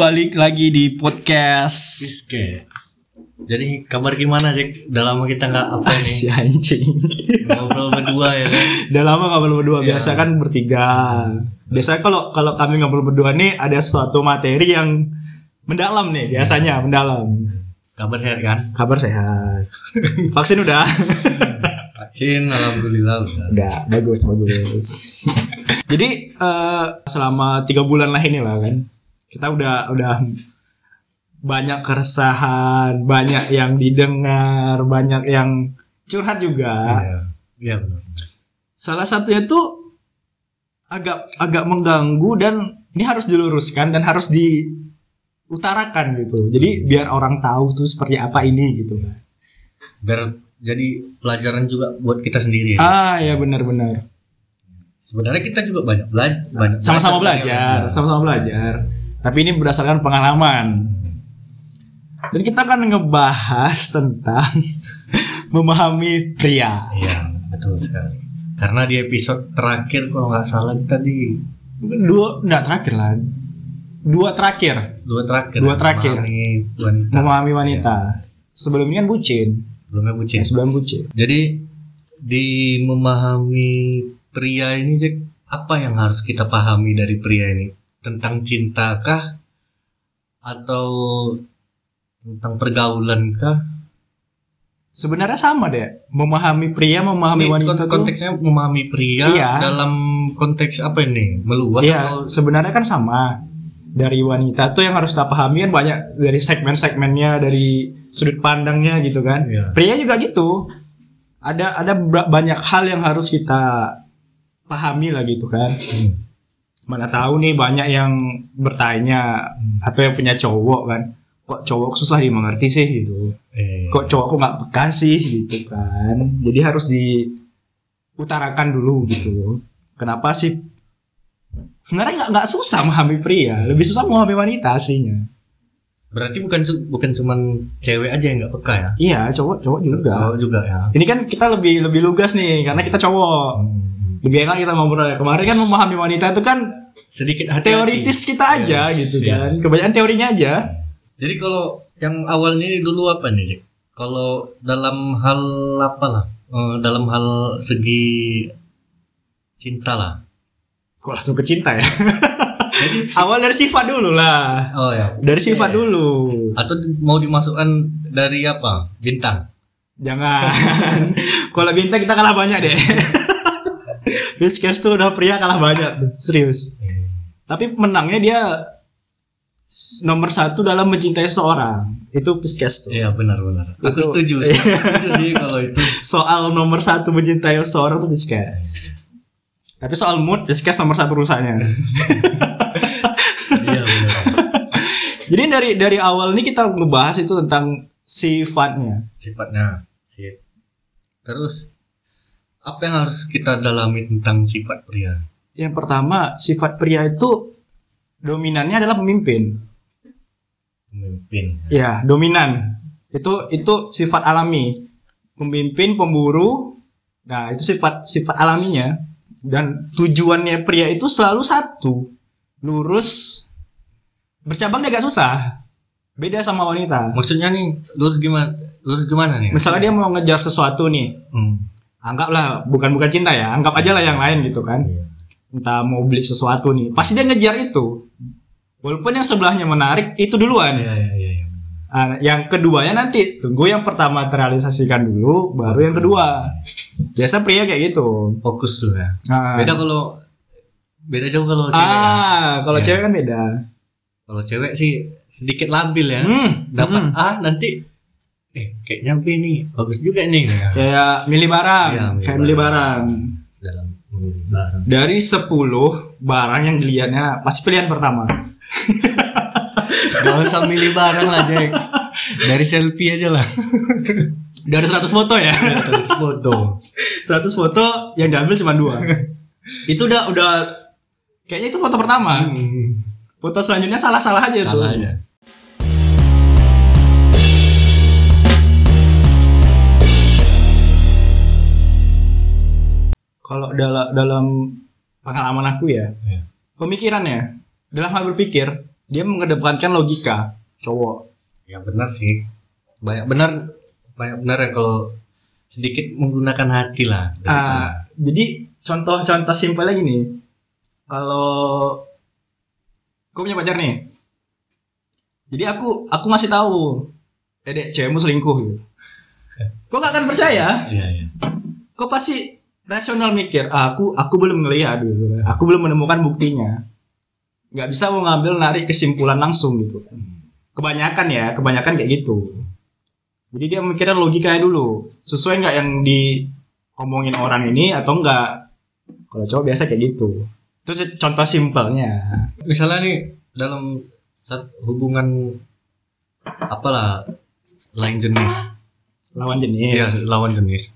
balik lagi di podcast. Oke. Jadi kabar gimana sih? Udah lama kita nggak apa nih Si anjing. ngobrol berdua ya kan? Udah lama ngobrol berdua, Iya. biasa kan bertiga. Biasanya kalau kalau kami ngobrol berdua nih ada suatu materi yang mendalam nih, biasanya mendalam. Kabar sehat kan? Kabar sehat. Vaksin udah. Vaksin alhamdulillah udah. Udah, bagus, bagus. Jadi eh, selama tiga bulan lah ini lah kan, kita udah udah banyak keresahan, banyak yang didengar, banyak yang curhat juga. Iya. Iya benar. Salah satunya tuh agak agak mengganggu dan ini harus diluruskan dan harus diutarakan gitu. Jadi biar orang tahu tuh seperti apa ini gitu. Biar jadi pelajaran juga buat kita sendiri. Ah ya benar-benar. Sebenarnya kita juga banyak belajar, banyak Sama-sama belajar, belajar, ya. sama-sama belajar. Tapi ini berdasarkan pengalaman. Dan kita akan ngebahas tentang memahami pria. Iya betul sekali. Karena di episode terakhir kalau nggak salah kita di Dua, enggak terakhir lah. Dua terakhir, dua terakhir. Dua terakhir. Memahami wanita. memahami wanita. Sebelumnya kan bucin. Belumnya bucin. Sebelum bucin. Jadi di memahami pria ini Jack, apa yang harus kita pahami dari pria ini? Tentang cintakah atau tentang pergaulan kah? Sebenarnya sama deh. Memahami pria, memahami Ini wanita kon- tuh. konteksnya memahami pria Iya. dalam konteks apa ini? Meluas Iya, atau sebenarnya kan sama. Dari wanita tuh yang harus kita pahami kan banyak dari segmen-segmennya, dari sudut pandangnya gitu kan. Iya. Pria juga gitu. Ada ada ba- banyak hal yang harus kita pahami lah gitu kan. Hmm. Mana tahu nih banyak yang bertanya Hmm. atau yang punya cowok kan. Kok cowok susah dimengerti sih gitu. Eh, Kok cowok kok nggak peka sih gitu kan. Jadi harus diutarakan dulu gitu. Kenapa sih sebenarnya nggak nggak susah memahami pria, lebih susah memahami wanita aslinya. berarti bukan bukan cuman cewek aja yang nggak peka ya? Iya, cowok cowok juga. Cowok juga ya. Ini kan kita lebih lebih lugas nih karena kita cowok. Hmm. Lebih enak kita ngobrol ya. Kemarin kan memahami wanita itu kan Sedikit hati-hati. teoritis kita aja gitu Iya. kan. Kebanyakan teorinya aja. Jadi kalau yang awalnya ini dulu apa nih, Jack? Kalau dalam hal apa lah? Eh, dalam hal segi cinta lah. Kok langsung ke cinta ya? Jadi Awal dari sifat dulu lah. oh ya. Dari sifat Iya. dulu. Atau mau dimasukkan dari apa? Bintang. Jangan. Kalau bintang kita kalah banyak deh. Rizkes tuh udah pria kalah banyak tuh, serius. Tapi menangnya dia nomor satu dalam mencintai seorang. Itu Rizkes tuh. Iya benar-benar. Aku setuju. sih. setuju sih kalau itu. Soal nomor satu mencintai seorang tuh Rizkes. Tapi soal mood, Rizkes nomor satu rusaknya. Iya benar. Jadi dari dari awal ini kita ngebahas itu tentang sifatnya. Sifatnya. Sip. Terus apa yang harus kita dalami tentang sifat pria? Yang pertama, sifat pria itu dominannya adalah pemimpin. Pemimpin. Ya, dominan. Itu itu sifat alami. Pemimpin, pemburu. Nah, itu sifat sifat alaminya. Dan tujuannya pria itu selalu satu. Lurus. Bercabang dia agak susah. Beda sama wanita. Maksudnya nih, lurus gimana? Lurus gimana nih? Misalnya dia mau ngejar sesuatu nih. Hmm. Anggaplah bukan bukan cinta ya. Anggap aja lah yang lain gitu kan. Iya. Entah mau beli sesuatu nih. Pasti dia ngejar itu. Walaupun yang sebelahnya menarik, itu duluan. Iya iya iya. iya. Ah, yang keduanya nanti tunggu yang pertama terrealisasikan dulu, baru yang kedua. Biasa pria kayak gitu. Fokus dulu ya. Nah, Beda kalau beda jauh kalau cewek. ya. ah, kalau Ya. cewek kan beda. Kalau cewek sih sedikit labil ya. Hmm, Dapat hmm. A nanti eh kayaknya B nih bagus juga nih ya. kayak milih barang, Iya, milih kayak milih barang. barang. dalam barang. Dari 10 barang yang dilihatnya pasti pilihan pertama. Gak usah milih barang lah Jack. Dari selfie aja lah. Dari 100 foto ya. Terus foto. 100 foto yang diambil cuma dua. itu udah udah kayaknya itu foto pertama. Hmm. Foto selanjutnya salah-salah aja tuh. Salah aja. Kalau dalam dalam pengalaman aku ya, Iya. pemikirannya dalam hal berpikir dia mengedepankan logika cowok. Ya benar sih. Banyak benar. Banyak benar yang kalau sedikit menggunakan hati lah Ah, jadi contoh-contoh simpelnya gini kalau gue punya pacar nih. Jadi aku aku ngasih tahu dedek cewekmu selingkuh gitu. Kok gak akan percaya? Iya iya. Kok pasti rasional mikir ah, aku aku belum ngelihat gitu aku belum menemukan buktinya. Nggak bisa mau ngambil narik kesimpulan langsung gitu. Kebanyakan ya kebanyakan kayak gitu. Jadi dia mikirnya logikanya dulu. Sesuai nggak yang diomongin orang ini atau enggak kalau cowok biasa kayak gitu. Itu contoh simpelnya. Misalnya nih dalam hubungan apalah lain jenis. Lawan jenis. Iya lawan jenis.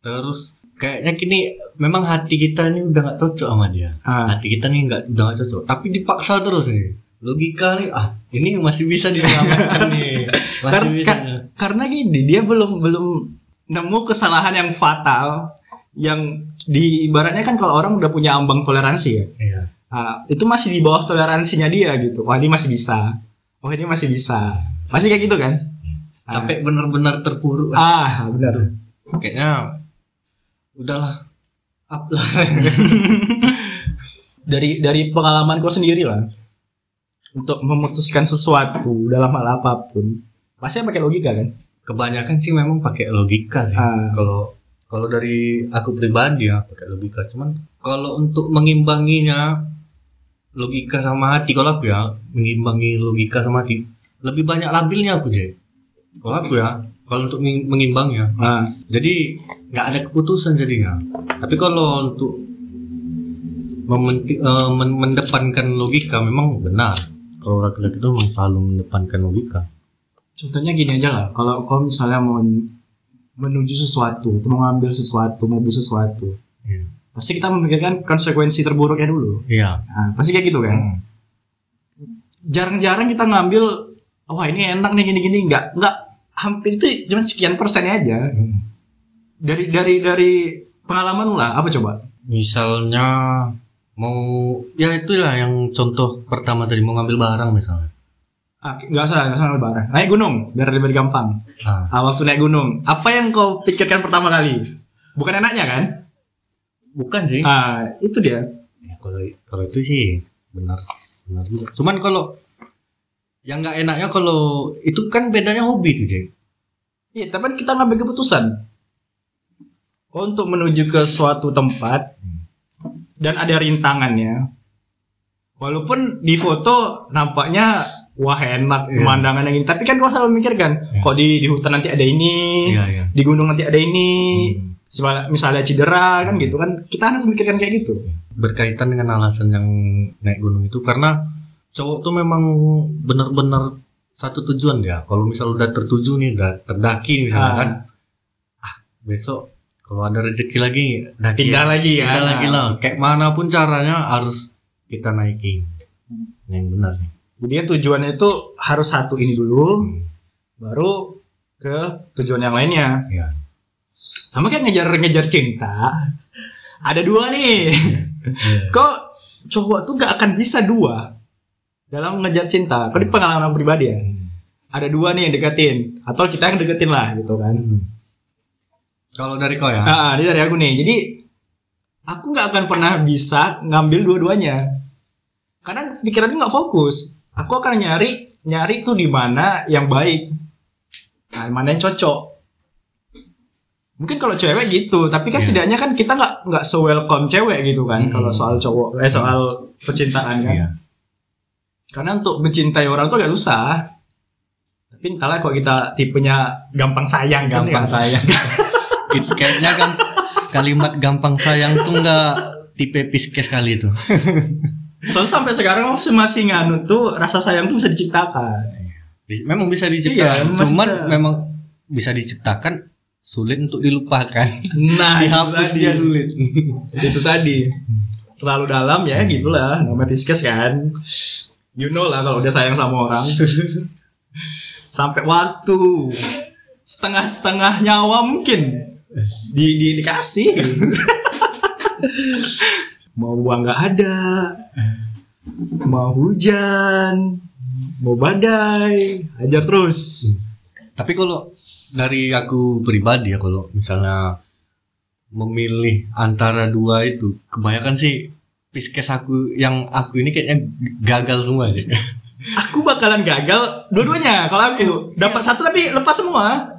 Terus kayaknya kini memang hati kita ini udah nggak cocok sama dia. Ah, hati kita nih nggak udah nggak cocok. Tapi dipaksa terus nih. Logika nih ah ini masih bisa diselamatkan nih. Masih Kar- bisa. ka- karena gini dia belum belum nemu kesalahan yang fatal yang di ibaratnya kan kalau orang udah punya ambang toleransi ya. Iya. Ah, itu masih di bawah toleransinya dia gitu. Wah ini masih bisa. Oh ini masih bisa. Masih kayak gitu kan? Ah. sampai benar-benar terpuruk. Ah benar. Kayaknya udahlah up lah. Dari dari pengalaman kau sendiri lah untuk memutuskan sesuatu dalam hal apa pun pasti pakai logika kan? Kebanyakan sih memang pakai logika sih. Ah. kalau kalau dari aku pribadi ya pakai logika. Cuman kalau untuk mengimbanginya logika sama hati kalau aku ya mengimbangi logika sama hati lebih banyak labilnya aku Jay. Kalau aku ya kalau untuk meng- mengimbangnya ah. Jadi nggak ada keputusan jadinya. Tapi kalau untuk mementi- men- mendepankan logika memang benar. Kalau laki-laki itu memang selalu mendepankan logika. Contohnya gini aja lah. Kalau kau misalnya mau menuju sesuatu atau mau ngambil sesuatu mau beli sesuatu Iya. pasti kita memikirkan konsekuensi terburuknya dulu. Iya. Nah, pasti kayak gitu kan? Hmm. jarang-jarang kita ngambil wah ini enak nih gini-gini. Nggak nggak hampir itu cuma sekian persennya aja. Hmm. dari dari dari pengalaman lah apa coba? Misalnya mau ya itulah yang contoh pertama tadi mau ngambil barang misalnya. Ah, nggak usah nggak usah ngambil barang. Naik gunung biar lebih gampang. Nah, ah, waktu naik gunung. Apa yang kau pikirkan pertama kali? Bukan enaknya kan? Bukan sih. Ah itu dia. Ya, kalau kalau itu sih benar. Benar juga. Cuman kalau yang nggak enaknya kalau itu kan bedanya hobi tuh Jay iya tapi kan kita ngambil keputusan. Untuk menuju ke suatu tempat dan ada rintangannya. Walaupun di foto nampaknya wah enak Iya. pemandangan yang ini tapi kan kau selalu mikirkan Iya. kok di di hutan nanti ada ini iya iya. di gunung nanti ada ini Hmm. Misalnya- misalnya cedera kan gitu kan. Kita harus mikirkan kayak gitu. Berkaitan dengan alasan yang naik gunung itu karena cowok tuh memang benar-benar satu tujuan ya kalau misal udah tertuju nih udah terdaki misalnya Ah. kan ah besok kalau ada rezeki lagi daki pindah lagi ya Kita lagi lah, kayak mana pun caranya harus kita naikin. Yang benar sih. jadi kan tujuannya itu harus satu ini dulu Hmm. baru ke tujuan yang lainnya Iya. sama kayak ngejar-ngejar cinta ada dua nih Iya. kok cowok tuh gak akan bisa dua dalam ngejar cinta kok di pengalaman pribadi ya. Ada dua nih yang deketin atau kita yang deketin lah gitu kan. Kalau dari kau ya? ah ini dari aku nih. Jadi aku nggak akan pernah bisa ngambil dua-duanya. Karena pikiranku nggak fokus. Aku akan nyari nyari tuh di mana yang baik. Nah mana yang cocok. Mungkin kalau cewek gitu tapi kan Iya. setidaknya kan kita nggak nggak se welcome cewek gitu kan Hmm. kalau soal cowok eh soal percintaan kan. Iya. Karena untuk mencintai orang tuh agak susah tapi entahlah kok kita tipenya gampang sayang kan Gampang ya. sayang. Itu kayaknya kan kalimat gampang sayang tuh nggak tipe piskes kali itu. Soalnya sampai sekarang masih masih nganut tuh rasa sayang tuh bisa diciptakan. Bis- Memang bisa Iya, diciptakan, masih cuman bisa. memang bisa diciptakan sulit untuk dilupakan. Nah, Dihapus dia sulit. Itu tadi. Terlalu dalam ya gitulah namanya Pisces kan. You know lah kalau udah sayang sama orang. Sampai waktu setengah-setengah nyawa mungkin di, di dikasih. Mau uang nggak ada. Mau hujan, mau badai ajar terus Tapi kalau dari aku pribadi ya kalau misalnya memilih antara dua itu kebanyakan sih piskes aku yang aku ini kayaknya gagal semua sih. aku bakalan gagal dua-duanya. Kalau aku dapat satu tapi lepas semua.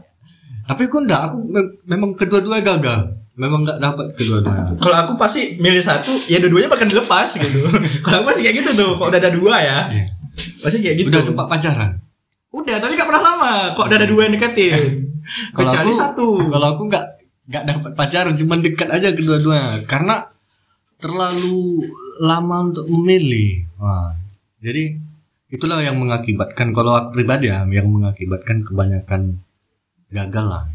Tapi aku enggak, aku me- memang kedua-duanya gagal. Memang enggak dapat kedua-duanya. kalau aku pasti milih satu ya dua-duanya bakal dilepas gitu. Kalau aku pasti kayak gitu tuh kalau udah ada dua ya? Iya. pasti kayak gitu. Udah sempat pacaran. udah tapi gak pernah lama. Kok udah ada dua yang deketin? Kalau aku- satu. Kalau aku enggak enggak dapat pacaran, cuma dekat aja kedua-duanya. Karena terlalu lama untuk memilih. Wah, jadi itulah yang mengakibatkan kalau aku pribadi ya yang mengakibatkan kebanyakan gagal lah.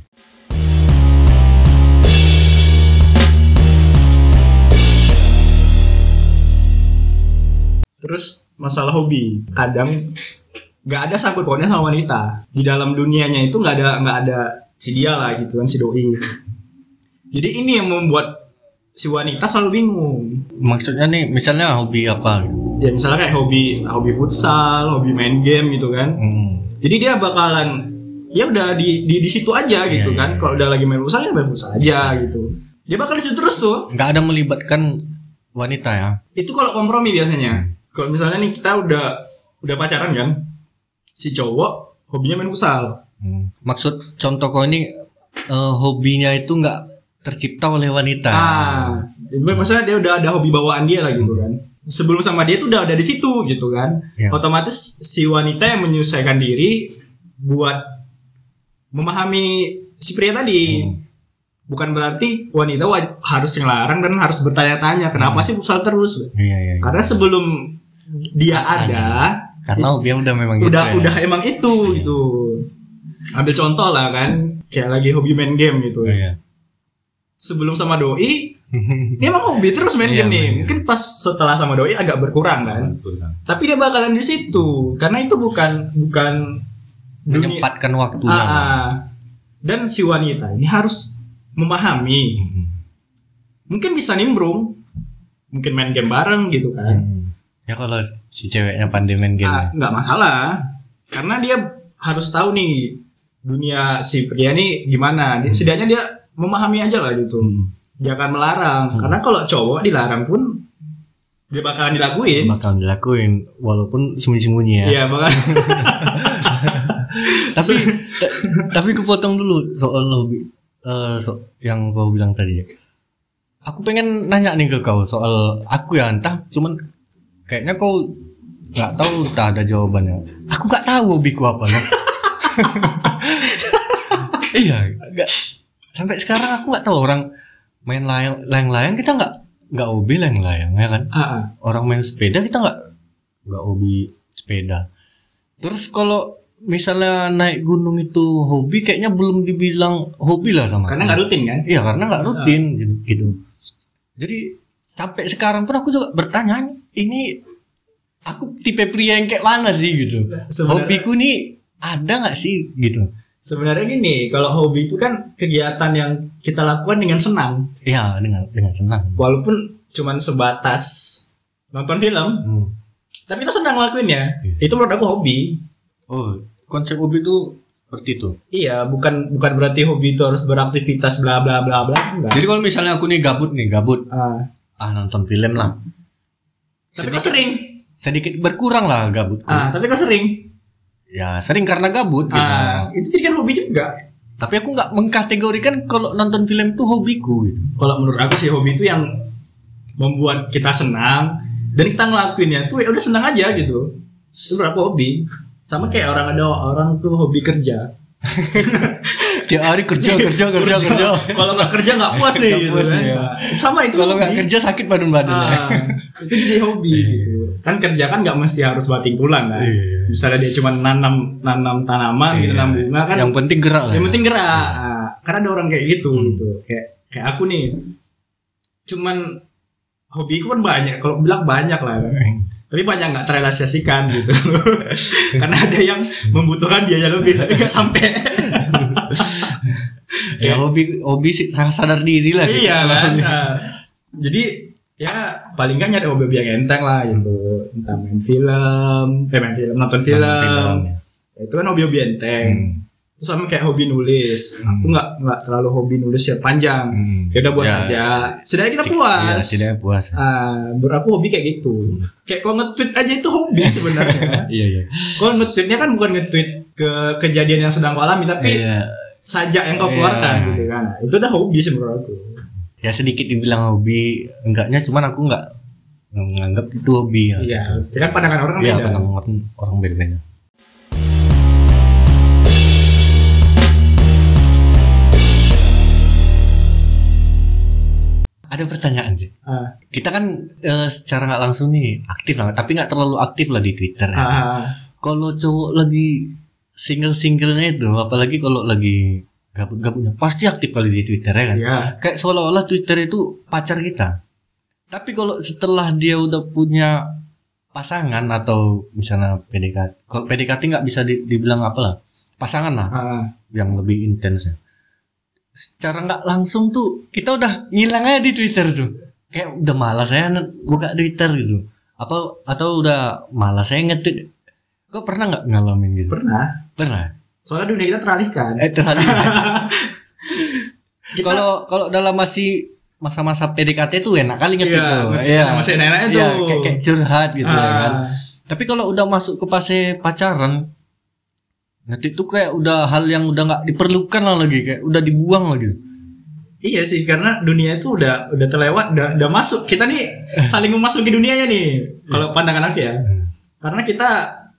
Terus masalah hobi, kadang nggak ada sangkut pautnya sama wanita. Di dalam dunianya itu nggak ada nggak ada si dia lah gitu kan si doi. Jadi ini yang membuat si wanita selalu bingung. Maksudnya nih, misalnya hobi apa? Ya misalnya kayak hobi hobi futsal, hobi main game gitu kan. Hmm. Jadi dia bakalan ya udah di di, di situ aja gitu Iya, kan. iya. Kalau udah lagi main futsal ya main futsal aja gitu. Dia bakal di situ terus tuh. Nggak ada melibatkan wanita ya. Itu kalau kompromi biasanya. Kalau misalnya nih kita udah udah pacaran kan, si cowok hobinya main futsal. Hmm. Maksud contoh kau ini eh, hobinya itu nggak tercipta oleh wanita. Ah, maksudnya dia udah ada hobi bawaan dia lah gitu kan. Sebelum sama dia tuh udah ada di situ gitu kan. Ya. Otomatis si wanita yang menyesuaikan diri buat memahami si pria tadi. Hmm. Bukan berarti wanita harus ngelarang dan harus bertanya-tanya kenapa Hmm. sih futsal terus. Iya, iya, iya. Karena sebelum dia ada, Karena dia udah memang gitu udah ya. udah emang itu gitu. Ambil contoh lah kan, kayak lagi hobi main game gitu. Iya. Sebelum sama doi, dia emang hobi terus main Iya, game nih. Mungkin pas setelah sama doi agak berkurang kan. Tapi dia bakalan di situ karena itu bukan bukan dunia. Menyempatkan waktunya. Ah, ah. Dan si wanita ini harus memahami. Hmm. Mungkin bisa nimbrung, mungkin main game bareng gitu kan. Hmm. Ya kalau si ceweknya pandai main game. Ah, nggak masalah karena dia harus tahu nih dunia si pria nih gimana. Dia- Setidaknya dia memahami aja lah gitu. Hmm. Akan melarang Hmm. karena kalau cowok dilarang pun dia bakalan dilakuin. Bakal dilakuin walaupun sembunyi-sembunyi ya. Iya bakal. tapi ta- tapi kepotong dulu soal hobi eh, so- yang kau bilang tadi. Aku pengen nanya nih ke kau soal aku ya entah cuman kayaknya kau nggak tahu tak ada jawabannya. Aku nggak tahu hobiku apa loh. iya, nggak sampai sekarang aku nggak tahu orang main layang layang-layang kita nggak nggak hobi layang-layang ya kan? Ah, ah. orang main sepeda kita nggak nggak hobi sepeda. Terus kalau misalnya naik gunung itu hobi, kayaknya belum dibilang hobi lah sama. karena nggak rutin kan. Iya karena nggak rutin gitu, gitu. Jadi sampai sekarang pun aku juga bertanya ini aku tipe pria yang kayak mana sih gitu. Sebenarnya, Hobiku nih ada nggak sih gitu? Sebenarnya gini, kalau hobi itu kan kegiatan yang kita lakukan dengan senang, Iya dengan dengan senang. walaupun cuman sebatas nonton film, Hmm. tapi kita senang ngelakuinnya. Iya. Itu menurut aku hobi. Oh konsep hobi itu seperti itu. Iya, bukan bukan berarti hobi itu harus beraktivitas bla bla bla bla enggak. Jadi kalau misalnya aku nih gabut nih gabut, Ah, ah nonton film lah. tapi kok Sedikit- sering. sedikit berkurang lah gabutku. Ah, tapi kok sering. Ya sering karena gabut gitu. Ah, itu jadi kan hobi juga. Tapi aku nggak mengkategorikan kalau nonton film itu hobiku gitu. Kalau menurut aku sih hobi itu yang membuat kita senang dan kita ngelakuinnya tuh ya udah senang aja gitu. Itu menurut aku hobi. Sama kayak orang ada orang tuh hobi kerja. Tiap hari kerja kerja kerja kerja. Kalau nggak kerja nggak puas nih gitu puas, kan. iya. Nah, sama itu. Kalau nggak kerja sakit badan badannya. Ah, itu jadi hobi gitu. Kan kerja kan nggak mesti harus banting tulang kan. Iya. Misalnya dia cuma nanam nanam tanaman, gitu, Iya. nanam bunga kan. Yang penting gerak yang ya. penting gerak. Ah, karena ada orang kayak gitu Hmm. gitu. Kayak kayak aku nih. Cuman hobiku kan banyak. Kalau bilang banyak lah. kan. Tapi banyak nggak terrealisasikan gitu. karena ada yang membutuhkan biaya lebih tapi nggak sampai. Ya hobi hobi sih sadar diri lah. sih. iya kan. Nah, jadi ya paling nggak nyari hobi yang enteng lah gitu entah main film eh main film nonton film, Film, ya. Ya, itu kan hobi-hobi enteng Hmm. terus sama kayak hobi nulis aku Hmm. nggak nggak terlalu hobi nulis ya panjang Hmm. ya udah puas Ya. aja setidaknya kita Iya, puas tidak puas. Ah, menurut aku hobi kayak gitu kayak kalau nge-tweet aja itu hobi sebenarnya Iya, iya. kalau nge-tweetnya kan bukan nge-tweet ke kejadian yang sedang alami tapi Iya. Sajak yang kau Iya. keluarkan gitu kan Nah, itu udah hobi sih menurut aku Ya sedikit dibilang hobi, enggaknya cuman aku enggak menganggap itu hobi ya. iya gitu. kan pandangan orang Iya, beda pandang orang orang beda-beda. Ada pertanyaan sih. Ah. Kita kan eh, secara nggak langsung nih aktif lah, tapi nggak terlalu aktif lah di Twitter. ya. Ah, Kalau cowok lagi single-singlenya itu, apalagi kalau lagi gabut-gabutnya, pasti aktif kali di Twitter ya kan. iya Kayak seolah-olah Twitter itu pacar kita. Tapi kalau setelah dia udah punya pasangan atau misalnya PDKT, kalau PDKT nggak bisa di- dibilang apa lah, pasangan lah Ah, yang lebih intens ya. Secara nggak langsung tuh kita udah ngilang aja di Twitter tuh. Kayak udah malas saya buka Twitter gitu. Apa atau udah malas saya ngetik. Kok pernah nggak ngalamin gitu? pernah Pernah. soalnya dunia kita teralihkan Eh. Kita- Kalau kalau dalam masih masa-masa PDKT tuh enak kali ngetik iya, ngerti. masih enak-enaknya Iya, tuh kayak, kayak curhat gitu ya Ah, kan. Tapi kalau udah masuk ke fase pacaran, ngetik tuh kayak udah hal yang udah nggak diperlukan lah lagi, kayak udah dibuang lagi. Iya sih karena dunia itu udah udah terlewat udah, udah masuk kita nih saling memasuki dunianya nih kalau pandangan aku ya Hmm. karena kita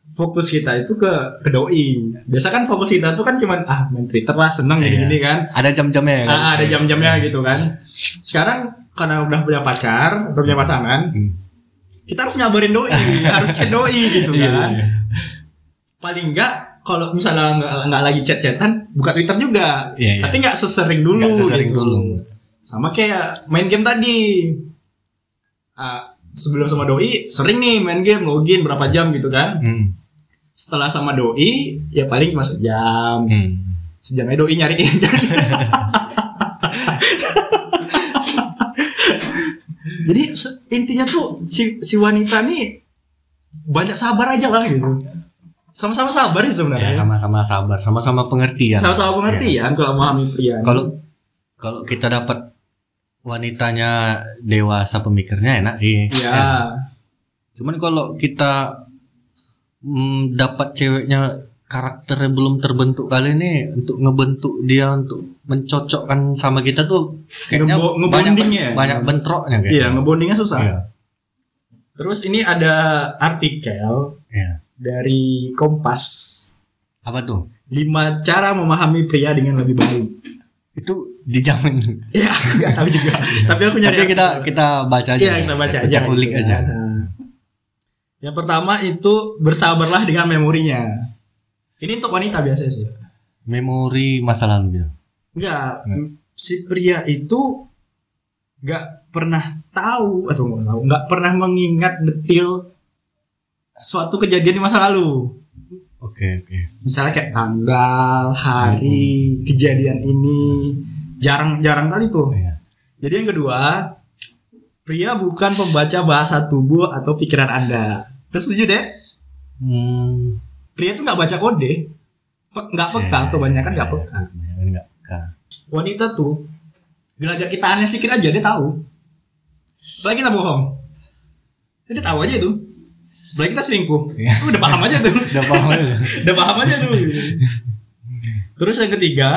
fokus kita itu ke ke doi biasa kan fokus kita tuh kan cuman ah main twitter lah seneng Iya. gini kan Ada jam-jamnya ya kan? ah, ada jam-jamnya gitu kan sekarang karena udah punya pacar udah punya pasangan Hmm. kita harus ngabarin doi harus chat doi gitu Iya, kan iya. paling enggak kalau misalnya nggak nggak lagi chat-chatan buka twitter juga Iya, iya. tapi nggak sesering dulu Nggak sesering gitu. dulu. sama kayak main game tadi Ah, sebelum sama doi sering nih main game login berapa jam gitu kan. Hmm. setelah sama doi ya paling cuma sejam. Hmm. sejamnya doi nyariin. Jadi intinya tuh si si wanita nih banyak sabar aja lah gitu. Sama-sama sabar sih Ya, sebenarnya sama-sama sabar, sama-sama pengertian. sama-sama pengertian kalau memahami pria Kalau kalau kita dapat wanitanya dewasa pemikirnya enak sih. ya Cuman kalau kita mm, dapat ceweknya karakternya belum terbentuk kali ini untuk ngebentuk dia untuk mencocokkan sama kita tuh kayaknya Ngebo- banyak ngebondingnya. banyak bentroknya iya kayaknya. ngebondingnya susah Iya. terus ini ada artikel Iya. dari Kompas Apa tuh? lima cara memahami pria dengan lebih baik Itu dijamin. ya nggak tahu juga tapi aku nyari Tapi kita kita baca aja. Iya kita baca aja. Kita ulik gitu aja. Yang pertama itu bersabarlah dengan memorinya. Ini untuk wanita biasa sih. Memori masa lalu gitu. Enggak, Nggak. si pria itu nggak pernah tahu atau nggak tahu, nggak pernah mengingat detil suatu kejadian di masa lalu. Oke, oke. Misalnya kayak tanggal, hari, kejadian ini, jarang-jarang kali tuh. Iya. Jadi yang kedua, pria bukan pembaca bahasa tubuh atau pikiran Anda. Terus setuju deh? Hmm. Pria tuh nggak baca kode, Pe- nggak peka, Iya, kebanyakan nggak iya. peka. Kebanyakan nggak peka. Wanita tuh, gelagak kita aneh sedikit aja dia tahu. Apalagi kita bohong, dia tahu aja tuh. Apalagi kita selingkuh, Iya. udah paham aja tuh, Udah paham aja. udah paham aja tuh. Terus yang ketiga,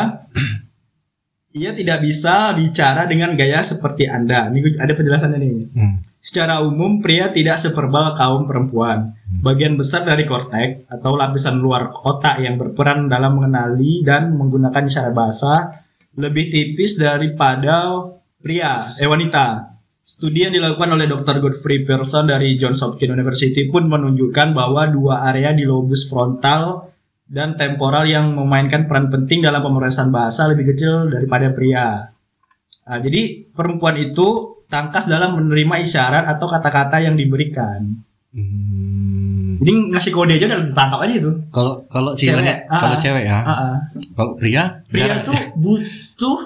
ia tidak bisa bicara dengan gaya seperti Anda. Ini ada penjelasannya nih. Hmm. Secara umum, pria tidak severbal kaum perempuan. Hmm. Bagian besar dari kortek atau lapisan luar otak yang berperan dalam mengenali dan menggunakan isyarat bahasa lebih tipis daripada pria, eh wanita. Studi yang dilakukan oleh Dr. Godfrey Pearson dari Johns Hopkins University pun menunjukkan bahwa dua area di lobus frontal dan temporal yang memainkan peran penting dalam pemrosesan bahasa lebih kecil daripada pria. Nah, jadi perempuan itu tangkas dalam menerima isyarat atau kata-kata yang diberikan. Hmm. Jadi ngasih kode aja udah ditangkap aja itu. Kalau kalau Cewek, cewek, ah, kalau ah. cewek ya, Ah, kalau pria, Pria jarang. tuh butuh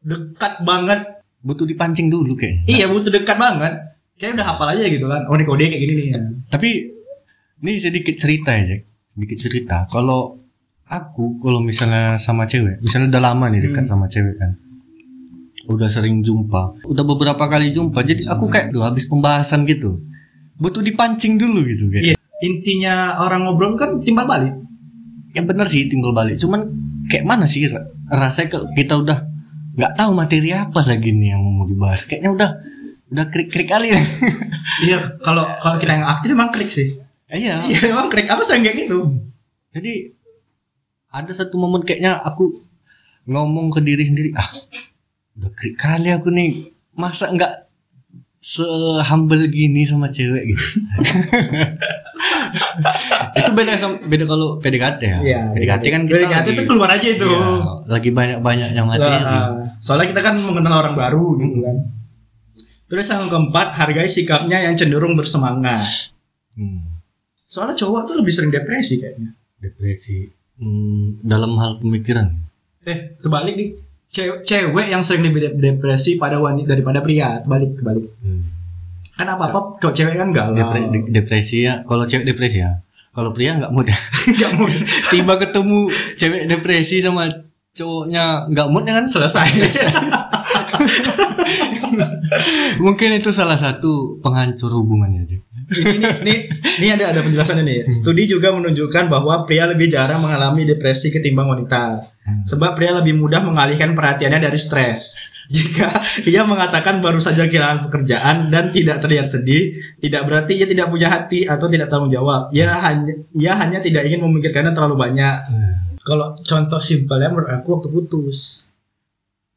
dekat banget butuh dipancing dulu kayak. Iya butuh dekat banget. Kayak udah hafal aja gitu kan. Oh ini kode kayak gini nih. Ya. Tapi ini sedikit cerita ya. Sedikit cerita. Kalau aku kalau misalnya sama cewek, misalnya udah lama nih dekat Hmm. sama cewek kan. Udah sering jumpa, udah beberapa kali jumpa. Jadi aku kayak tuh habis pembahasan gitu. Butuh dipancing dulu gitu kayak. Iya. Intinya orang ngobrol kan timbal balik. Yang benar sih timbal balik. Cuman kayak mana sih ra- rasanya kalau kita udah nggak tahu materi apa lagi nih yang mau dibahas. Kayaknya udah udah krik-krik kali ya. Iya kalau kalau kita yang aktif emang klik sih. Iya. Iya emang klik apa sih kayak gitu. Jadi ada satu momen kayaknya aku ngomong ke diri sendiri, ah udah krik kali aku nih masa nggak sehumble gini sama cewek gitu. itu beda sama beda kalau PDKT ya. Iya. PDKT kan kita PDKT lagi, itu keluar aja itu. Iya, lagi banyak-banyak yang materi. Soalnya kita kan mengenal orang baru gitu kan. Terus yang keempat, hargai sikapnya yang cenderung bersemangat. Hmm, Soalnya cowok tuh lebih sering depresi kayaknya. depresi Hmm, dalam hal pemikiran. Eh, terbalik nih. Cewek, cewek yang sering lebih de- depresi pada wanita daripada pria. Balik kebalik. Hmm. Kan apa-apa kalau cewek kan galau. Depre- de- depresi ya, kalau cewek depresi ya. Kalau pria nggak mudah. Nggak mau tiba ketemu cewek depresi sama cowoknya nggak mood ya kan selesai. mungkin itu salah satu penghancur hubungannya aja ini, ini, ini ada ada penjelasannya nih. Studi juga menunjukkan bahwa pria lebih jarang mengalami depresi ketimbang wanita. Sebab pria lebih mudah mengalihkan perhatiannya dari stres. Jika ia mengatakan baru saja kehilangan pekerjaan dan tidak terlihat sedih, tidak berarti ia tidak punya hati atau tidak tanggung jawab. Ia hanya ia hanya tidak ingin memikirkannya terlalu banyak. Kalau contoh simpelnya menurut aku waktu putus.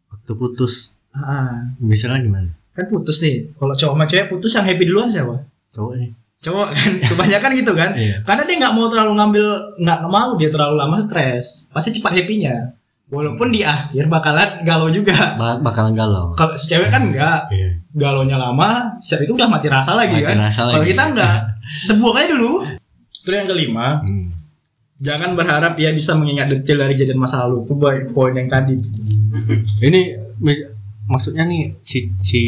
waktu putus Ah, misalnya gimana kan putus nih. Kalau cowok sama cewek putus yang happy duluan siapa? cowoknya Cowok kan kebanyakan gitu kan. iya Karena dia nggak mau terlalu ngambil nggak mau dia terlalu lama stres. Pasti cepat happy-nya. Walaupun di akhir bakalan galau juga. Ba- bakalan galau Kalau si cewek kan enggak, iya galonya lama, siap itu udah mati rasa lagi Mati kan. Kalau kita enggak, terbuang aja dulu. Terus yang kelima, Hmm. Jangan berharap dia bisa mengingat detail dari kejadian masa lalu. Itu poin yang tadi. ini maksudnya nih si si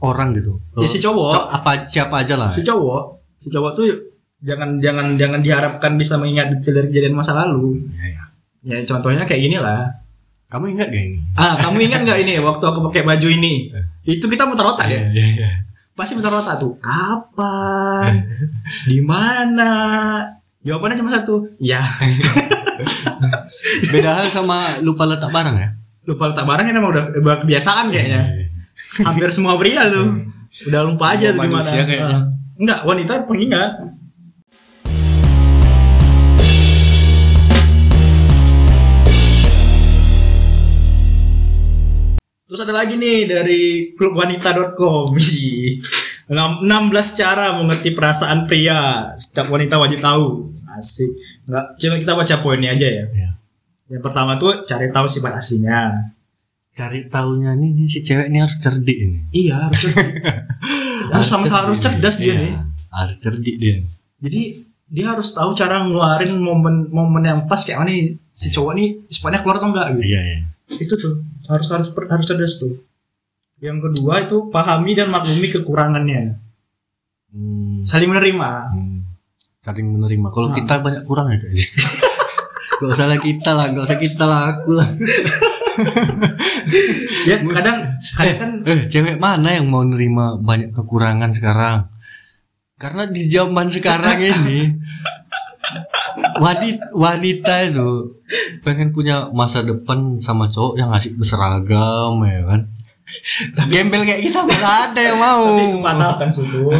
orang gitu Ya, si cowok, Co- apa siapa aja lah si cowok, si cowok tuh jangan jangan jangan diharapkan bisa mengingat detail dari kejadian masa lalu. Iya, iya. Ya contohnya kayak gini lah. kamu ingat gak ini Ah, kamu ingat nggak ini waktu aku pakai baju ini? Itu kita muter otak ya. iya iya Pasti muter otak tuh. Kapan? Di mana? Jawabannya cuma satu. Ya, beda hal sama lupa letak barang ya lupa letak barang ini emang udah, udah kebiasaan kayaknya. Hampir semua pria tuh. Udah lupa aja tuh gimana. kayaknya. Ah. Enggak, wanita pengingat. Terus ada lagi nih dari klubwanita.com. Ih, enam- 16 cara mengerti perasaan pria. Setiap wanita wajib tahu. Asik. Enggak, coba kita baca poinnya aja ya. Iya. Yang pertama tuh cari tahu sifat aslinya. cari tahunya nih, nih si cewek ini harus cerdik ini Iya, harus cerdas. harus sama-sama harus cerdas dia Iya, nih. harus cerdik dia Jadi dia harus tahu cara ngeluarin momen-momen yang pas kayak mana nih si cowok nih sifatnya keluar atau enggak gitu. iya iya Itu tuh harus harus harus cerdas tuh. Yang kedua itu pahami dan maklumi kekurangannya. Hmm, Saling menerima. hmm. saling menerima kalau Ah. kita banyak kurang ya kayaknya Gak usah lah kita lah, gak usah kita lah aku lah. Ya kadang kadang kan Eh, cewek mana yang mau nerima banyak kekurangan sekarang? Karena di zaman sekarang ini wanita, wanita itu pengen punya masa depan sama cowok yang asik berseragam ya kan. Gembel kayak kita nggak ada yang mau. tapi kepatahkan suku.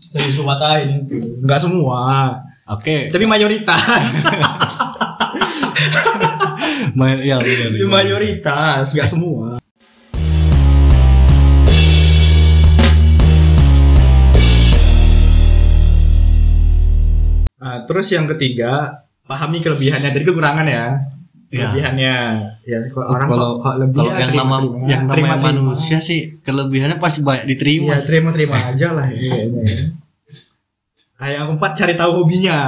Serius kepatahin itu. Enggak semua. Oke, Tapi mayoritas. Ma- ya, benar, benar. mayoritas, enggak semua. Nah, terus yang ketiga, pahami kelebihannya dari kekurangan ya. Ya. Kelebihannya. Ya, kalau orang kalau- kok- kok lebih Kalau ya, yang terima- nama terima. yang namanya Terima- terima. manusia sih kelebihannya pasti banyak diterima. Iya, terima-terima aja lah ini ya. Nah, yang keempat cari tahu hobinya.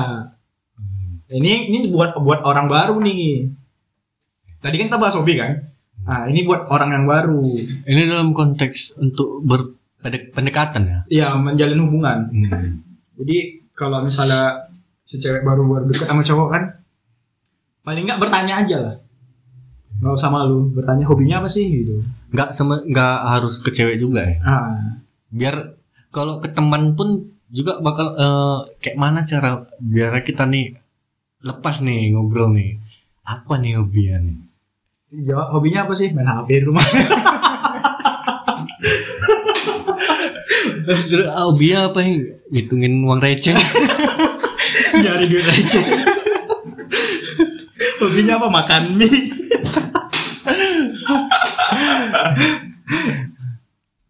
Ini ini buat buat orang baru nih. Tadi kan kita bahas hobi kan? Nah, ini buat orang yang baru. Ini dalam konteks untuk berpendekatan ya. Iya, menjalin hubungan. Hmm. Jadi kalau misalnya si cewek baru baru deket sama cowok kan, paling nggak bertanya aja lah. Nggak usah malu, bertanya hobinya apa sih gitu. Nggak sama nggak harus ke cewek juga ya. Ah, Biar kalau ke teman pun juga bakal eh, kayak mana cara biar kita nih lepas nih ngobrol nih. Apa nih hobinya nih? jawab hobinya apa sih? Main HP di rumah. Terus ah, hobinya apa nih? Ngitungin uang receh. Nyari duit receh. Hobinya apa? Makan mie.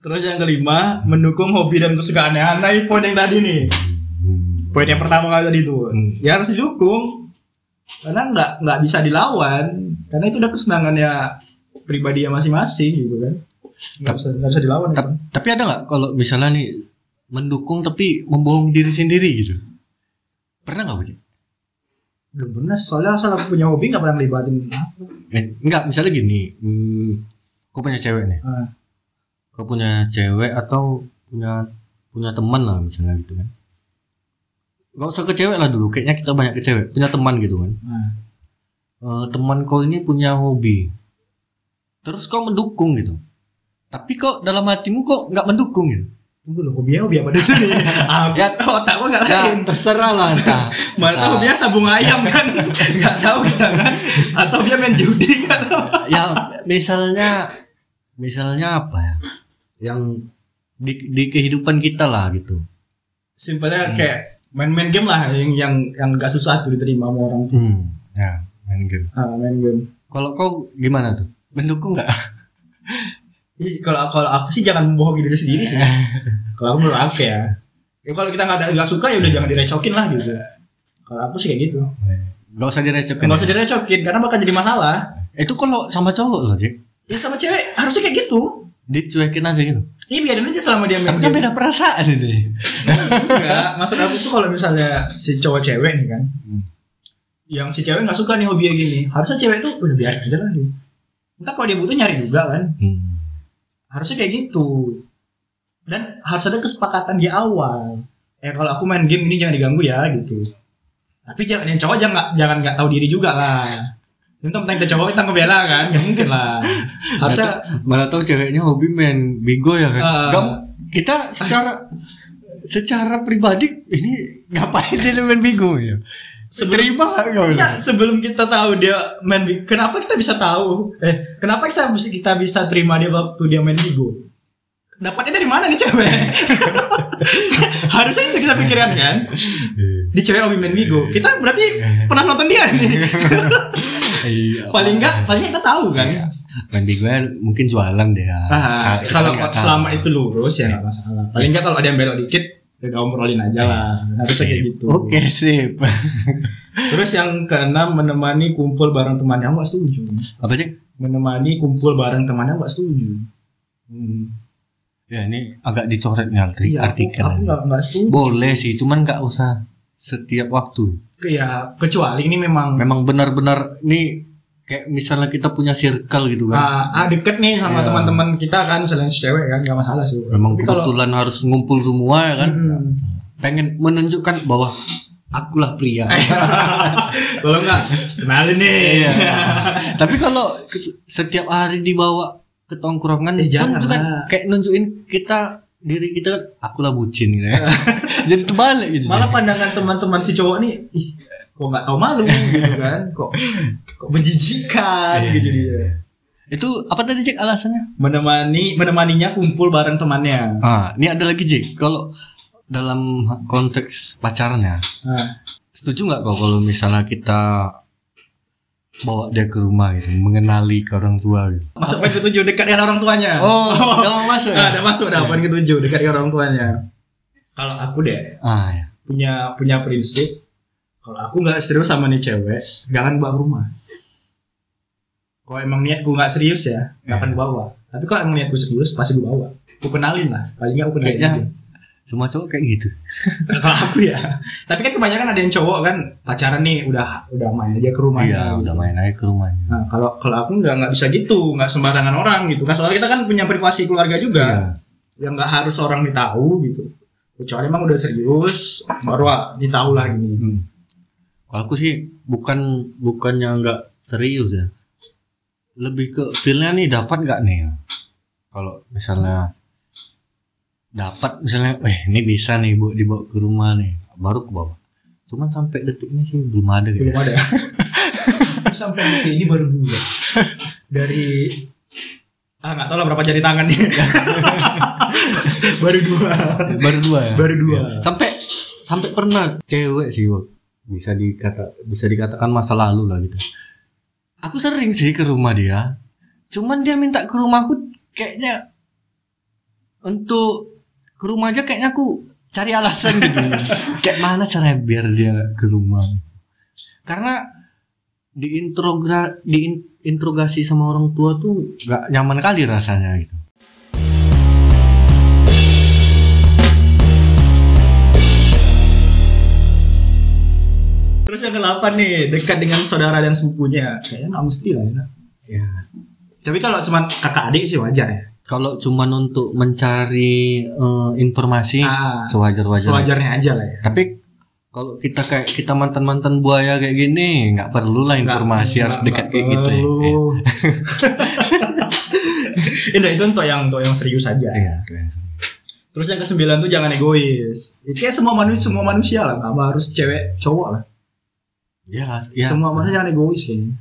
Terus yang kelima, mendukung hobi dan kesukaan Nah, ini poin yang tadi nih. Poin yang pertama kali tadi itu. Hmm. Ya harus didukung. Karena nggak nggak bisa dilawan. Karena itu udah kesenangannya pribadi masing-masing gitu kan. Nggak bisa nggak bisa dilawan. Ta- itu. tapi ada nggak kalau misalnya nih mendukung tapi membohongi diri sendiri gitu? Pernah nggak Budi? Belum pernah. Soalnya asal aku punya hobi nggak pernah ngelibatin apa. Eh, enggak, misalnya gini, hmm, kau punya cewek nih, Ah. kau punya cewek atau punya punya teman lah misalnya gitu kan. Gak usah ke cewek lah dulu, kayaknya kita banyak ke cewek, punya teman gitu kan. Ah. Eh, teman kau ini punya hobi, terus kau mendukung gitu. Tapi kok dalam hatimu kok nggak mendukung gitu? Tunggu loh, hobinya hobi apa dulu nih? Aku, Ya. otak gua nggak Ya lain. terserah lah entah. Mana tahu Ah. hobinya sabung ayam kan? Nggak tahu kita kan? Atau dia main judi kan? ya misalnya misalnya apa ya? Yang di, di kehidupan kita lah gitu. Simpelnya Hmm. kayak main-main game lah yang yang yang gak susah tuh diterima sama orang tuh. Hmm, ya main game. Ah, main game. Kalau kau gimana tuh? Mendukung nggak? Ih, kalau kalau aku sih jangan membohongi diri sendiri sih. kalau aku menurut aku ya. Ya kalau kita nggak ada nggak suka ya udah jangan direcokin lah gitu. Kalau aku sih kayak gitu. Gak usah direcokin. Nggak usah ya? direcokin karena bakal jadi masalah. Itu kalau sama cowok loh, Jack. Ya sama cewek harusnya kayak gitu. Dicuekin aja gitu. Iya biarin aja selama dia main Tapi kan beda perasaan ini. Enggak, maksud aku tuh kalau misalnya si cowok cewek nih kan, Hmm. yang si cewek nggak suka nih hobinya gini, harusnya cewek tuh udah biarin aja lah gitu. Entah kalau dia butuh nyari juga kan, Hmm. Harusnya kayak gitu. Dan harus ada kesepakatan di awal. Eh kalau aku main game ini jangan diganggu ya gitu. Tapi jangan yang cowok jangan jangan nggak tahu diri juga lah. Ini tentang kita cowok kita ngebela kan, nggak mungkin lah. Harusnya Mana tahu ceweknya hobi main bigo ya kan? Nggak- kita secara secara pribadi ini ngapain dia main bigo ya? Sebelum Terima kau? Enggak, sebelum kita tahu dia main Bigo, kenapa kita bisa tahu? Eh, kenapa kita bisa kita bisa terima dia waktu dia main Bigo? Dapatnya dari mana nih cewek? Harusnya itu kita pikiran kan? Di cewek hobi main Bigo. Kita berarti pernah nonton dia nih. Iya. paling enggak, paling kita tahu kan? Iya. Main bigo kan mungkin jualan deh ya. Ah, kalau selama itu lurus ya nggak masalah. Paling nggak kalau ada yang belok dikit, udah obrolin aja lah. Harusnya kayak gitu. Oke sip. Terus yang keenam menemani kumpul bareng temannya nggak setuju. Apa sih? Menemani kumpul bareng temannya nggak setuju. Hmm. Ya ini agak dicoret nih arti- Iya, aku, artikel. aku nggak nggak setuju. Boleh sih, cuman nggak usah setiap waktu. Ya kecuali ini memang Memang benar-benar ini kayak misalnya kita punya circle gitu kan. ah, ah, deket nih sama Iya. teman-teman kita kan selain cewek kan nggak masalah sih. Memang Tapi kalau kebetulan harus ngumpul semua ya kan. Hmm. Pengen menunjukkan bahwa akulah pria. kalau nggak kenalin nih. Iya. Tapi kalau setiap hari dibawa ke tongkrongan Eh, jangan kan kayak nunjukin kita diri kita kan akulah bucin gitu ya. Jadi terbalik gitu. Malah pandangan teman-teman si cowok nih, ih, kok nggak tahu malu gitu kan? Kok kok menjijikan Iya. gitu dia. Itu apa tadi Cek alasannya? Menemani menemaninya kumpul bareng temannya. Ah, ini ada lagi Cek. Kalau dalam konteks pacaran ya, Nah, setuju nggak kau kalau misalnya kita bawa dia ke rumah gitu, mengenali ke orang tua gitu. masuk poin ketujuh dekat dengan orang tuanya. Oh, udah mau masuk Nah, ya? ada masuk dah poin ketujuh dekat dengan orang tuanya. Kalau aku deh Ah, ya. punya punya prinsip kalau aku nggak serius sama nih cewek, jangan bawa ke rumah. Kalau emang niatku nggak serius ya, nggak akan bawa. Tapi kalau emang niatku serius, pasti gue bawa. Aku kenalin lah, paling nggak aku kenalin. Kayaknya aja. Cuma cowok kayak gitu. kalau aku ya tapi kan kebanyakan ada yang cowok kan pacaran nih udah udah main aja ke rumahnya Iya, gitu. udah main aja ke rumahnya. nah kalau kalau aku nggak nggak bisa gitu nggak sembarangan orang gitu kan soalnya kita kan punya privasi keluarga juga Iya. yang nggak harus orang ditahu gitu kecuali emang udah serius baru ah, ditahu lah gini Hmm. Aku sih bukan bukannya nggak serius ya. Lebih ke feelnya nih dapat nggak nih ya. Kalau misalnya dapat misalnya, eh ini bisa nih bu dibawa ke rumah nih, baru ke bawah. Cuman sampai detik ini sih belum ada gitu. belum ada Aku sampai detik ini baru dua dari ah nggak tahu lah berapa jari tangan nih baru dua baru dua ya. baru dua Iya. Sampai sampai pernah cewek sih Wak. Bisa dikata bisa dikatakan masa lalu lah gitu. Aku sering sih ke rumah dia. Cuman dia minta ke rumahku kayaknya untuk ke rumah aja kayaknya aku cari alasan gitu. Kayak mana caranya biar dia ke rumah. Karena diintrogra diinterogasi sama orang tua tuh gak nyaman kali rasanya gitu. Terus yang ke nih dekat dengan saudara dan sepupunya kayaknya nggak mesti lah ya Ya. tapi kalau cuma kakak adik sih wajar ya Kalau cuman untuk mencari eh, informasi ah, sewajar-wajarnya. wajarnya aja lah ya Tapi kalau kita kayak kita mantan-mantan buaya kayak gini, nggak perlu lah informasi Nggak- harus nggak- dekat nggak kayak gitu ya. perlu. Ini itu untuk yang untuk yang serius aja. Iya. Terus yang kesembilan tuh jangan egois. Itu kayak semua manusia semua manusia lah, nggak harus cewek cowok lah. Ya, ya. Semua manusia jangan egois kayaknya.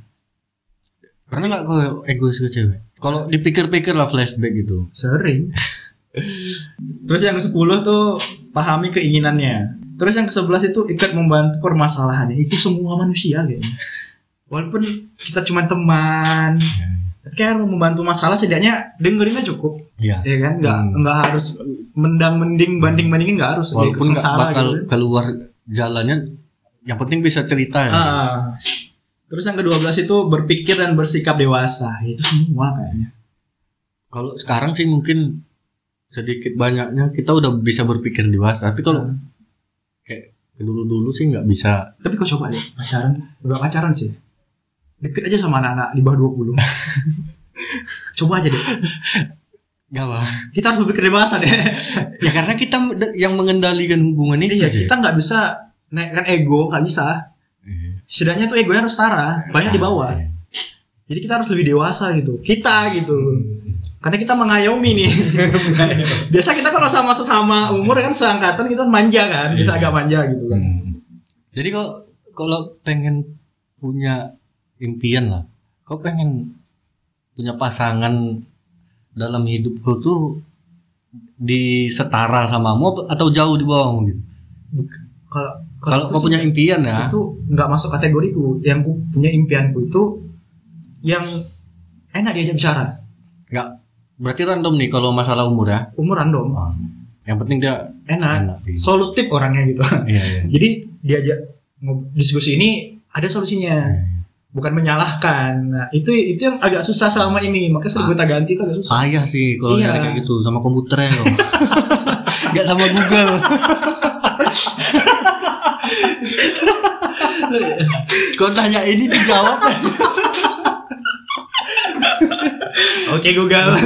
Pernah nggak kau egois ke cewek? Kalau dipikir-pikir lah flashback gitu. Sering. Terus yang ke sepuluh tuh pahami keinginannya. Terus yang ke sebelas itu ikut membantu permasalahannya. Itu semua manusia kayaknya. Walaupun kita cuma teman, tapi kan mau membantu masalah setidaknya dengerinnya cukup. Iya. ya kan nggak Hmm. nggak harus mendang mending banding bandingin nggak harus Walaupun Ikut nggak sengsara bakal gitu. keluar jalannya, yang penting bisa cerita ya. Ah. terus yang kedua belas itu berpikir dan bersikap dewasa itu semua kayaknya Kalau sekarang sih mungkin sedikit banyaknya kita udah bisa berpikir dewasa. Tapi kalau Hmm. kayak dulu-dulu sih nggak bisa. tapi kau coba deh pacaran udah pacaran sih deket aja sama anak-anak di bawah 20 coba aja deh Gak apa. kita harus berpikir dewasa deh Ya karena kita yang mengendalikan hubungan itu. iya kita nggak bisa naikkan ego nggak bisa Iya. setidaknya tuh egonya harus setara banyak di bawah Iya. jadi kita harus lebih dewasa gitu kita gitu karena kita mengayomi nih biasa kita kalau sama sesama umur kan seangkatan kita manja kan bisa agak manja gitu kan Hmm. Jadi kok kalau pengen punya impian lah, kau pengen punya pasangan dalam hidup kau tuh di setara samamu atau jauh di bawahmu gitu. kalau Kalau kau punya impian ya, itu nggak masuk kategoriku yang ku punya impianku itu yang enak diajak bicara nggak berarti random nih kalau masalah umur ya. umur random Ah, Yang penting dia enak enak. gitu. solutif orangnya gitu Iya, iya. jadi diajak diskusi ini ada solusinya Iya. bukan menyalahkan nah itu itu yang agak susah selama ini makanya sering gonta ganti itu agak susah Payah sih kalau Iya. nyari kayak gitu sama komputernya loh. Nggak sama Google. Kau tanya ini dijawab. oke Google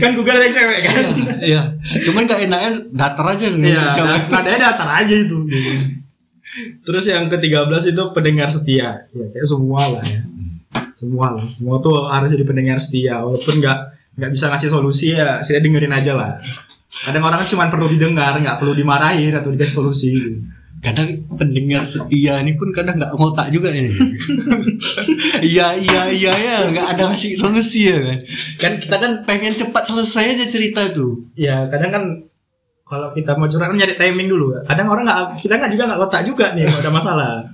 kan Google yang cewek kan Iya. Cuman gak enaknya datar aja nih. Iya, nadanya datar aja itu. Terus yang ke-13 itu pendengar setia. Ya, kayak semua lah ya. Semua lah. Semua tuh harus jadi pendengar setia. Walaupun nggak nggak bisa ngasih solusi ya, saya dengerin aja lah. Kadang orang kan cuma perlu didengar, nggak perlu dimarahin atau dikasih solusi. Gitu. Kadang pendengar setia ini pun kadang nggak ngotak juga ini. Iya iya iya ya nggak ada ngasih solusi ya kan. Kan kita kan Pengen cepat selesai aja cerita tuh. ya kadang kan kalau kita mau curhat kan nyari timing dulu. Kadang orang nggak kita nggak juga nggak kotak juga nih kalau ada masalah.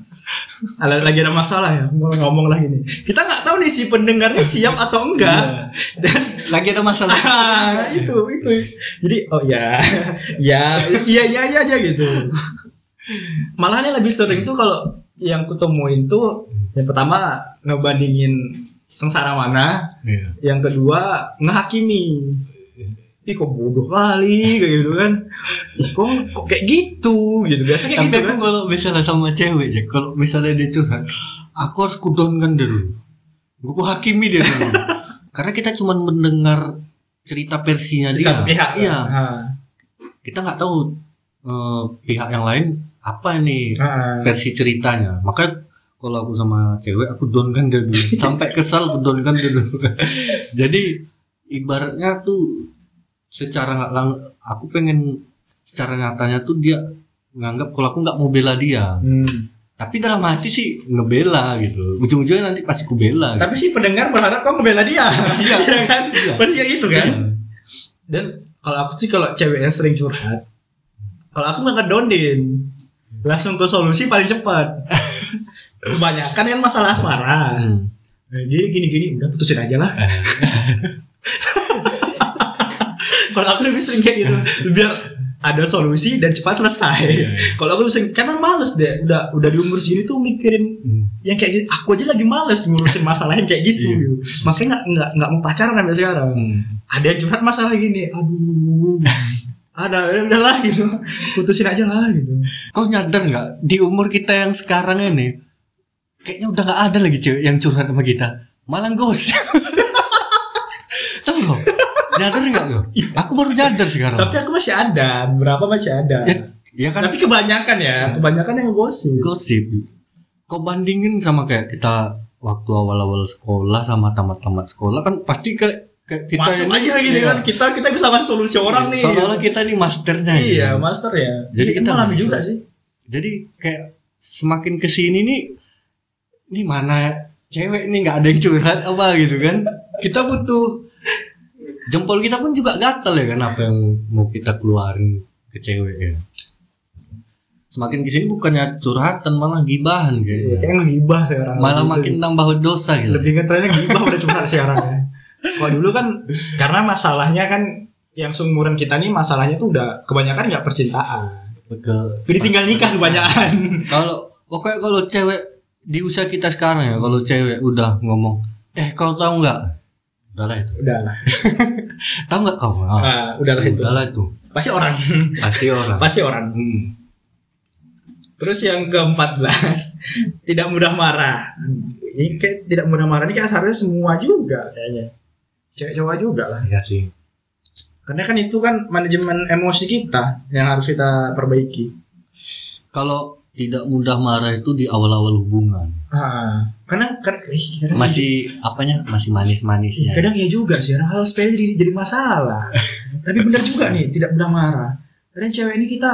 Ada- Lagi ada masalah ya, mau ngomong lagi nih. Kita nggak tahu nih si pendengarnya siap atau enggak. Dan Lagi ada masalah. Ah, itu itu jadi oh ya ya iya iya iya aja gitu malahan yang lebih sering tuh kalau yang kutemuin tuh yang pertama ngebandingin sengsara mana Iya. yang kedua ngehakimi ih kok bodoh kali kayak gitu kan ih kok, kok kayak gitu gitu biasanya Tapi gitu aku kan kalau misalnya sama cewek ya, kalau misalnya dia curhat, aku harus kudonkan dulu. Aku hakimi dia dulu. Karena kita cuma mendengar cerita versinya di dia. satu pihak Iya. Kita nggak tahu eh, pihak yang lain apa nih ah. versi ceritanya. Maka kalau aku sama cewek, aku donkan dulu. Sampai kesal, aku donkan dulu. Jadi ibaratnya tuh secara nggak lang, aku pengen secara nyatanya tuh dia nganggap kalau aku nggak mau bela dia. Hmm. tapi dalam hati sih ngebela gitu ujung-ujungnya nanti pasti ku bela gitu. tapi sih pendengar berharap kau ngebela dia Iya. Iya kan Iya. pasti kayak gitu kan Iya. dan kalau aku sih kalau cewek yang sering curhat kalau aku nggak ngedonin langsung ke solusi paling cepat kebanyakan kan masalah asmara Hmm. Nah, jadi gini-gini udah putusin aja lah kalau aku lebih sering kayak gitu biar ada solusi dan cepat selesai Iya. kalau aku lebih sering karena males deh udah udah di umur segini tuh mikirin Hmm. yang kayak gitu aku aja lagi males ngurusin masalah yang kayak gitu, Iya. gitu. makanya nggak nggak nggak mau pacaran sampai sekarang Hmm. ada yang curhat masalah gini aduh ada udah udahlah gitu. Putusin aja lah gitu. Kau nyadar nggak di umur kita yang sekarang ini kayaknya udah nggak ada lagi cewek yang curhat sama kita. Malah ghost. Tahu nggak? Nyadar nggak lo aku baru nyadar sekarang. Tapi aku masih ada beberapa masih ada. Ya, ya kan? Tapi kebanyakan ya kebanyakan yang gosip gosip kau bandingin sama kayak kita waktu awal-awal sekolah sama tamat-tamat sekolah kan pasti kayak kita masuk ini- aja gini iya. kan kita kita bisa ngasih solusi orang nih Seolah-olah kita nih masternya iya gitu. master ya. Jadi jadi kita masih juga sih. Jadi kayak semakin ke sini nih ini mana cewek nih nggak ada yang curhat apa gitu kan. Kita butuh jempol kita pun juga gatal ya kan apa yang mau kita keluarin ke cewek ya. Semakin ke sini bukannya curhatan malah gibahan Iya, kayaknya kayaknya ngegibah sekarang. Malah Gitu. makin nambah dosa gitu. Lebih ngetrennya gibah udah curhat sekarang ya kalau dulu kan karena masalahnya kan yang seumuran kita nih masalahnya tuh udah kebanyakan nggak percintaan. Ke jadi tinggal nikah kebanyakan. Kalau pokoknya kalau cewek di usia kita sekarang ya kalau cewek udah ngomong eh kau tahu nggak? Udahlah itu. Udahlah tahu nggak kau? Ah, nah, udahlah itu. udahlah itu. Pasti orang. Pasti orang. Pasti orang. Hmm. terus yang ke-14 tidak mudah marah. Ini kayak tidak mudah marah ini kayak seharusnya semua juga kayaknya cewek cowok juga lah. Iya sih. Karena kan itu kan manajemen emosi kita yang harus kita perbaiki. Kalau tidak mudah marah itu di awal-awal hubungan. Ah karena kadang masih apanya? Masih Ih, manis-manisnya kadang ya juga sih hal sepele jadi, jadi masalah. Tapi benar juga nih tidak mudah marah. Kadang cewek ini kita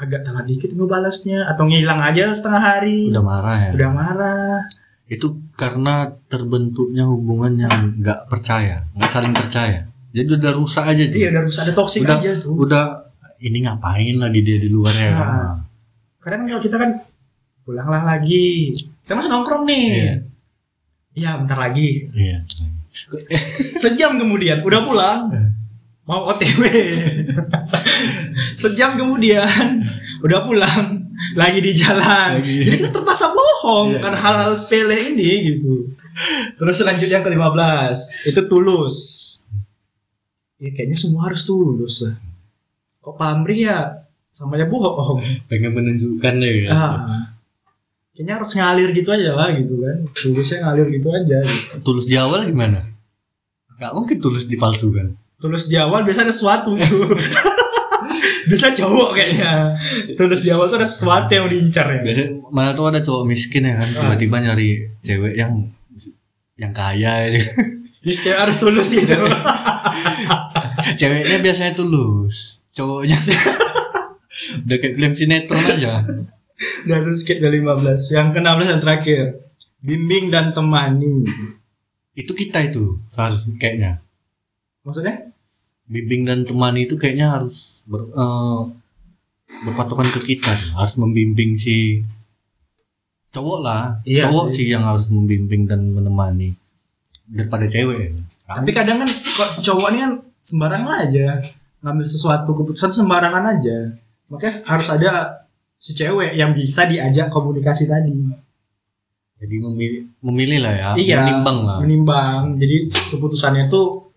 agak telat dikit ngebalasnya atau ngilang aja setengah hari. Udah marah ya? Udah marah. Itu karena terbentuknya hubungan yang nggak percaya nggak saling percaya. Jadi udah rusak aja tuh dia udah harus ada Udah- aja tuh. udah ini ngapain lagi dia di luar ya? Nah. kadang kalau kita kan pulanglah lagi. Kita masih nongkrong nih. Iya. iya bentar lagi. Iya. Sejam kemudian udah pulang. Mau OTW sejam kemudian udah pulang. Lagi di jalan. Lagi. jadi kita terpaksa bohong Iya. kan hal-hal sepele ini gitu. Terus selanjutnya yang ke-15 itu tulus. Ya kayaknya semua harus tulus lah. Kok pamri ya samanya bohong? Pengen menunjukkan ya ah. kayaknya harus ngalir gitu aja lah gitu kan. Tulusnya ngalir gitu aja gitu. tulus di awal gimana? Nggak mungkin tulus dipalsukan tulus di awal biasa ada sesuatu. tuh bisa cowok kayaknya. Tulus di awal tuh ada sesuatu yang diincar ya. Biasanya mana tuh ada cowok miskin ya kan tiba-tiba nyari cewek yang yang kaya jadi cewek harus tulus gitu ceweknya biasanya tulus cowoknya. Udah kayak film sinetron aja. Dan terus skip dari 15 yang ke-16 yang terakhir bimbing dan temani. Itu kita itu kayaknya. Maksudnya bimbing dan temani itu kayaknya harus ber, eh, berpatokan ke kita. Harus membimbing si cowok lah. Iya cowok sih. sih yang harus membimbing dan menemani daripada cewek. Tapi kadang kan kok cowok ini kan sembarangan aja. Ngambil sesuatu keputusan sembarangan aja. Makanya harus ada si cewek yang bisa diajak komunikasi tadi. Jadi memilih memilih lah ya. Iya, menimbang lah. menimbang. Jadi keputusannya tuh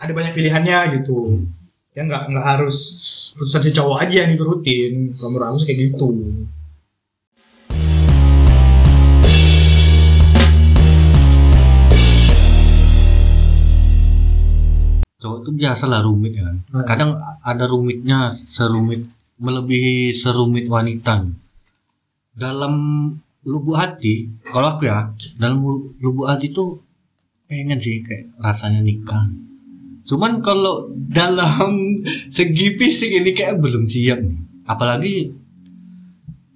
ada banyak pilihannya gitu. Ya nggak nggak harus putusan si cowok aja yang diturutin. Kalau menurut aku kayak gitu. Cowok itu biasa lah rumit ya kan. Hmm. kadang ada rumitnya serumit melebihi serumit wanita. Dalam lubuk hati kalau aku ya dalam lu- lubuk hati tuh pengen sih kayak rasanya nikah cuman kalau dalam segi fisik ini kayak belum siap nih. Apalagi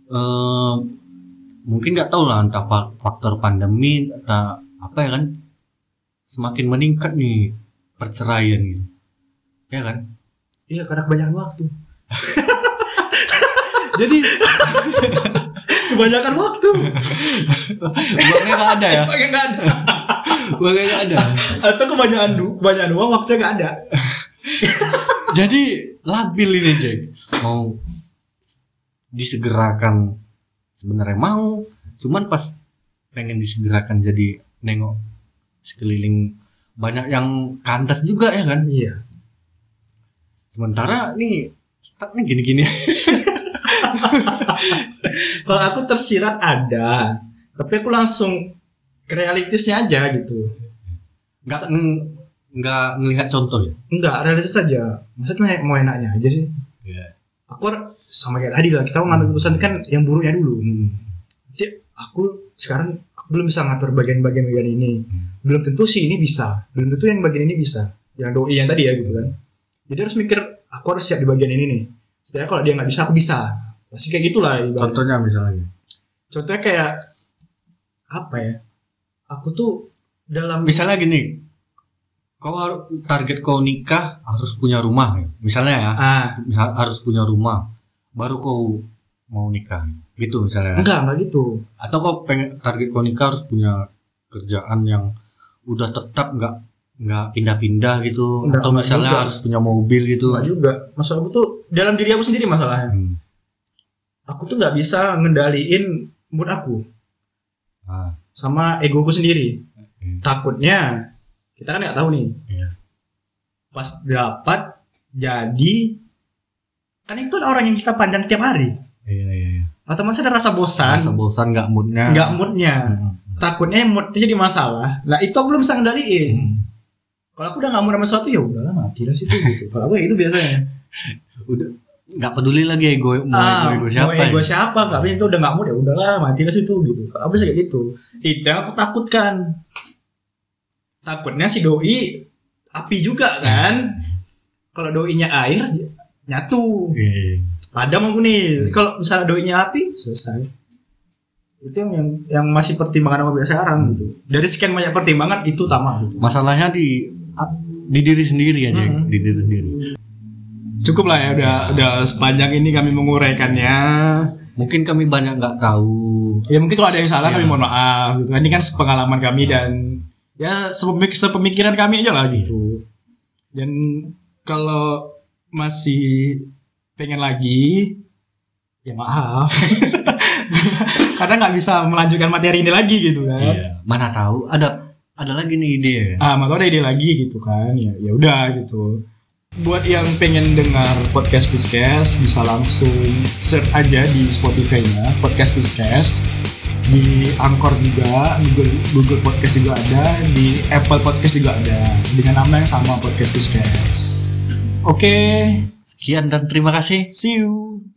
eh, mungkin nggak tahu lah entah fa- faktor pandemi atau apa ya kan. Semakin meningkat nih perceraian gitu ya kan? Iya karena kebanyakan waktu. Jadi kebanyakan waktu. Uangnya nggak ada ya? Pakai nggak ada uangnya nggak ada. Atau kebanyakan du kebanyakan uang waktunya nggak ada. Jadi labil ini Jack mau disegerakan sebenarnya mau cuman pas pengen disegerakan jadi nengok sekeliling banyak yang kandas juga ya kan? Iya. Sementara nih stucknya gini-gini. Kalau aku tersirat ada tapi aku langsung realistisnya aja gitu. Nggak ng- nggak ngelihat contoh ya? Enggak realistis aja maksudnya mau enaknya aja sih. Iya. aku sama kayak tadi lah kita mau ngambil keputusan kan yang buruknya dulu. Hmm. Jadi aku sekarang aku belum bisa ngatur bagian-bagian bagian ini. Hmm. belum tentu sih ini bisa. Belum tentu yang bagian ini bisa. Yang doi yang tadi ya gitu kan. Jadi harus mikir aku harus siap di bagian ini nih. Setidaknya kalau dia nggak bisa aku bisa. Pasti kayak gitulah contohnya misalnya? Contohnya kayak apa ya aku tuh dalam misalnya gini kau target kau nikah harus punya rumah ya. misalnya ya. Ah. Misal harus punya rumah baru kau mau nikah gitu misalnya enggak enggak gitu. Atau kau pengen target kau nikah harus punya kerjaan yang udah tetap nggak nggak pindah-pindah gitu. Enggak, atau enggak misalnya juga. harus punya mobil gitu. Enggak juga. Masalah aku tuh dalam diri aku sendiri masalahnya. Hmm. aku tuh nggak bisa ngendaliin mood aku sama egoku sendiri. Hmm. takutnya kita kan nggak tahu nih. Iya. pas dapat jadi kan itu orang yang kita pandang tiap hari. Iya iya iya. Otomatis ada rasa bosan? Rasa bosan nggak moodnya. Nggak moodnya. Hmm. takutnya moodnya jadi masalah. Nah itu aku belum bisa ngendaliin. Hmm. kalau aku udah nggak mood sama sesuatu ya udahlah mati lah situ gitu. Kalau aku ya itu biasanya. Udah nggak peduli lagi ego mau ah ego, ego siapa mau ego ya? siapa punya itu udah nggak mood ya udahlah mati lah situ gitu. Aku bisa kayak gitu? Itu aku takutkan. Takutnya si doi api juga kan? Kalau doinya air nyatu. Iya, iya. padam aku nih. Kalau misalnya doinya api selesai. Itu yang yang, yang masih pertimbangan aku sekarang gitu. Dari sekian banyak pertimbangan itu utama gitu. Masalahnya di di diri sendiri aja Hmm. di diri sendiri cukup lah ya udah udah sepanjang ini kami menguraikannya. Mungkin kami banyak nggak tahu. Ya mungkin kalau ada yang salah Ya. kami mohon maaf gitu kan. Ini kan pengalaman kami dan ya sepemik sepemikiran kami aja lah gitu. Dan kalau masih pengen lagi ya maaf. Karena nggak bisa melanjutkan materi ini lagi gitu kan. Iya. mana tahu. Ada ada lagi nih ide. Ah mau ada ide lagi gitu kan. Ya ya udah gitu buat yang pengen dengar podcast Piskes bisa langsung search aja di Spotify-nya podcast Piskes di Anchor juga Google Google Podcast juga ada di Apple Podcast juga ada. Dengan nama yang sama podcast Piskes oke. Sekian dan terima kasih. See you